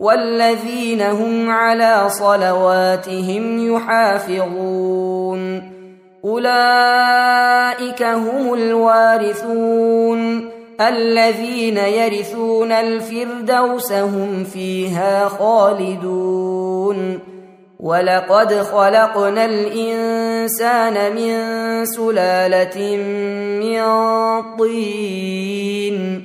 والذين هم على صلواتهم يحافظون. أولئك هم الوارثون. الذين يرثون الفردوس هم فيها خالدون. ولقد خلقنا الإنسان من سلالة من طين.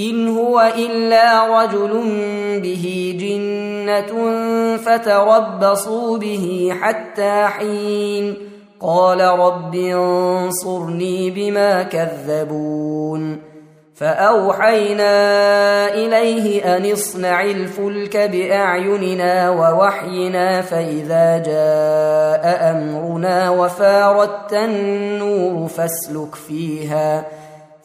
إن هو إلا رجل به جنة فتربصوا به حتى حين. قال رب انصرني بما كذبون. فأوحينا إليه أن اصنع الفلك بأعيننا ووحينا فإذا جاء أمرنا وفاردت النور فاسلك فيها.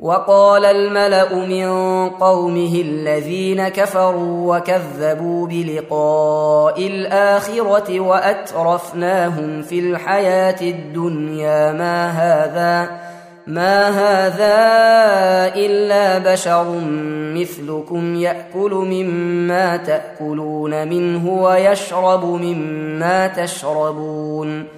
وقال الملأ من قومه الذين كفروا وكذبوا بلقاء الآخرة وأترفناهم في الحياة الدنيا ما هذا؟ ما هذا إلا بشر مثلكم يأكل مما تأكلون منه ويشرب مما تشربون.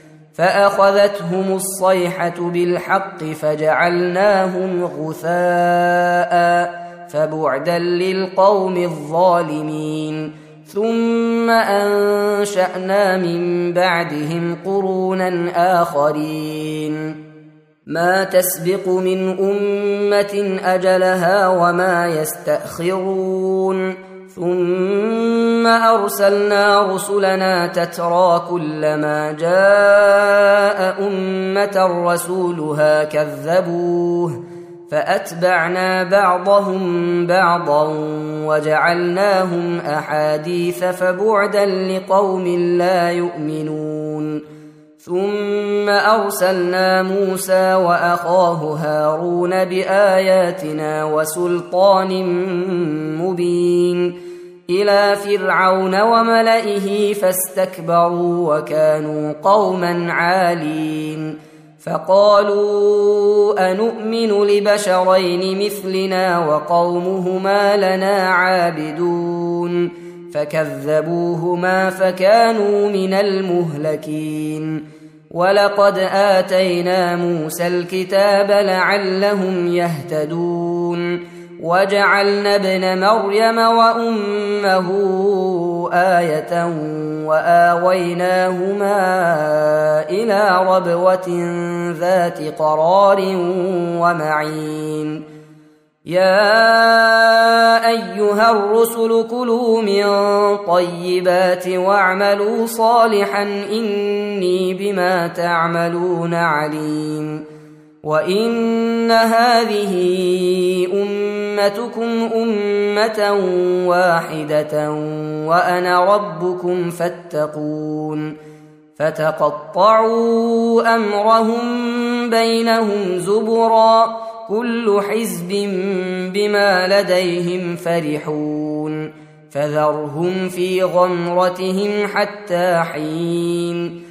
فأخذتهم الصيحة بالحق فجعلناهم غثاء فبعدا للقوم الظالمين. ثم أنشأنا من بعدهم قرونا آخرين. ما تسبق من أمة أجلها وما يستأخرون. ثم ارسلنا رسلنا تترى كلما جاء امه رسولها كذبوه فاتبعنا بعضهم بعضا وجعلناهم احاديث فبعدا لقوم لا يؤمنون ثم ارسلنا موسى واخاه هارون باياتنا وسلطان مبين إلى فرعون وملئه فاستكبروا وكانوا قوما عالين. فقالوا انومن لبشرين مثلنا وقومهما لنا عابدون. فكذبوهما فكانوا من المهلكين. ولقد آتينا موسى الكتاب لعلهم يهتدون. وجعلنا ابن مريم وأمه آية وآويناهما إلى ربوة ذات قرار ومعين. يا أيها الرسل كلوا من طيبات واعملوا صالحا إني بما تعملون عليم. وان هذه امتكم امه واحدة وأنا ربكم فاتقون فتقطعوا امرهم بينهم زبرا كل حزب بما لديهم فرحون فذرهم في غمرتهم حتى حين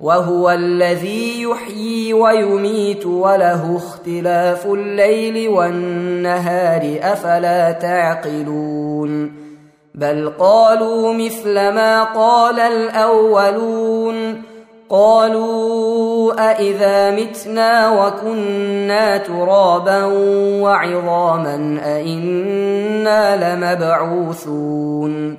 وهو الذي يحيي ويميت وله اختلاف الليل والنهار أفلا تعقلون بل قالوا مثل ما قال الأولون قالوا أإذا متنا وكنا ترابا وعظاما أإنا لمبعوثون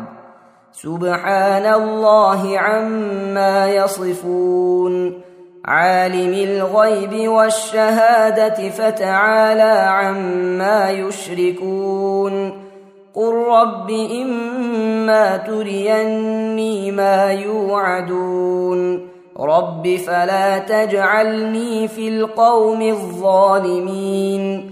سبحان الله عما يصفون. عالم الغيب والشهادة فتعالى عما يشركون. قل رب إما تريني ما يوعدون. رب فلا تجعلني في القوم الظالمين.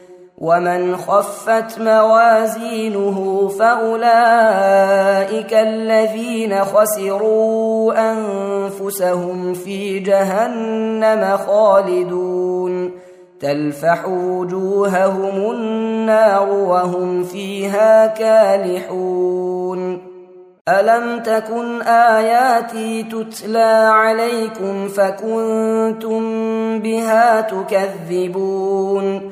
ومن خفت موازينه فاولئك الذين خسروا انفسهم في جهنم خالدون تلفح وجوههم النار وهم فيها كالحون الم تكن اياتي تتلى عليكم فكنتم بها تكذبون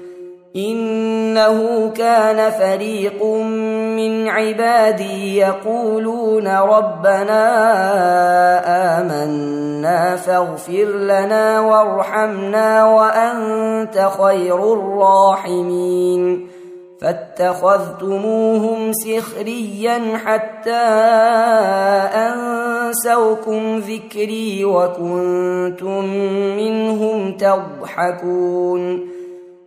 إنه كان فريق من عبادي يقولون ربنا آمنا فاغفر لنا وارحمنا وأنت خير الراحمين. فاتخذتموهم سخريا حتى أنسوكم ذكري وكنتم منهم تضحكون.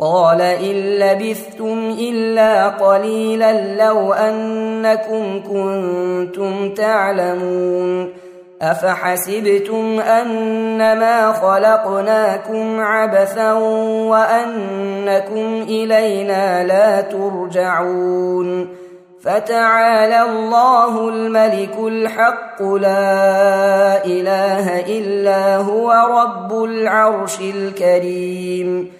قال إن لبثتم إلا قليلا لو أنكم كنتم تعلمون أفحسبتم أنما خلقناكم عبثا وأنكم إلينا لا ترجعون فتعالى الله الملك الحق لا إله إلا هو رب العرش الكريم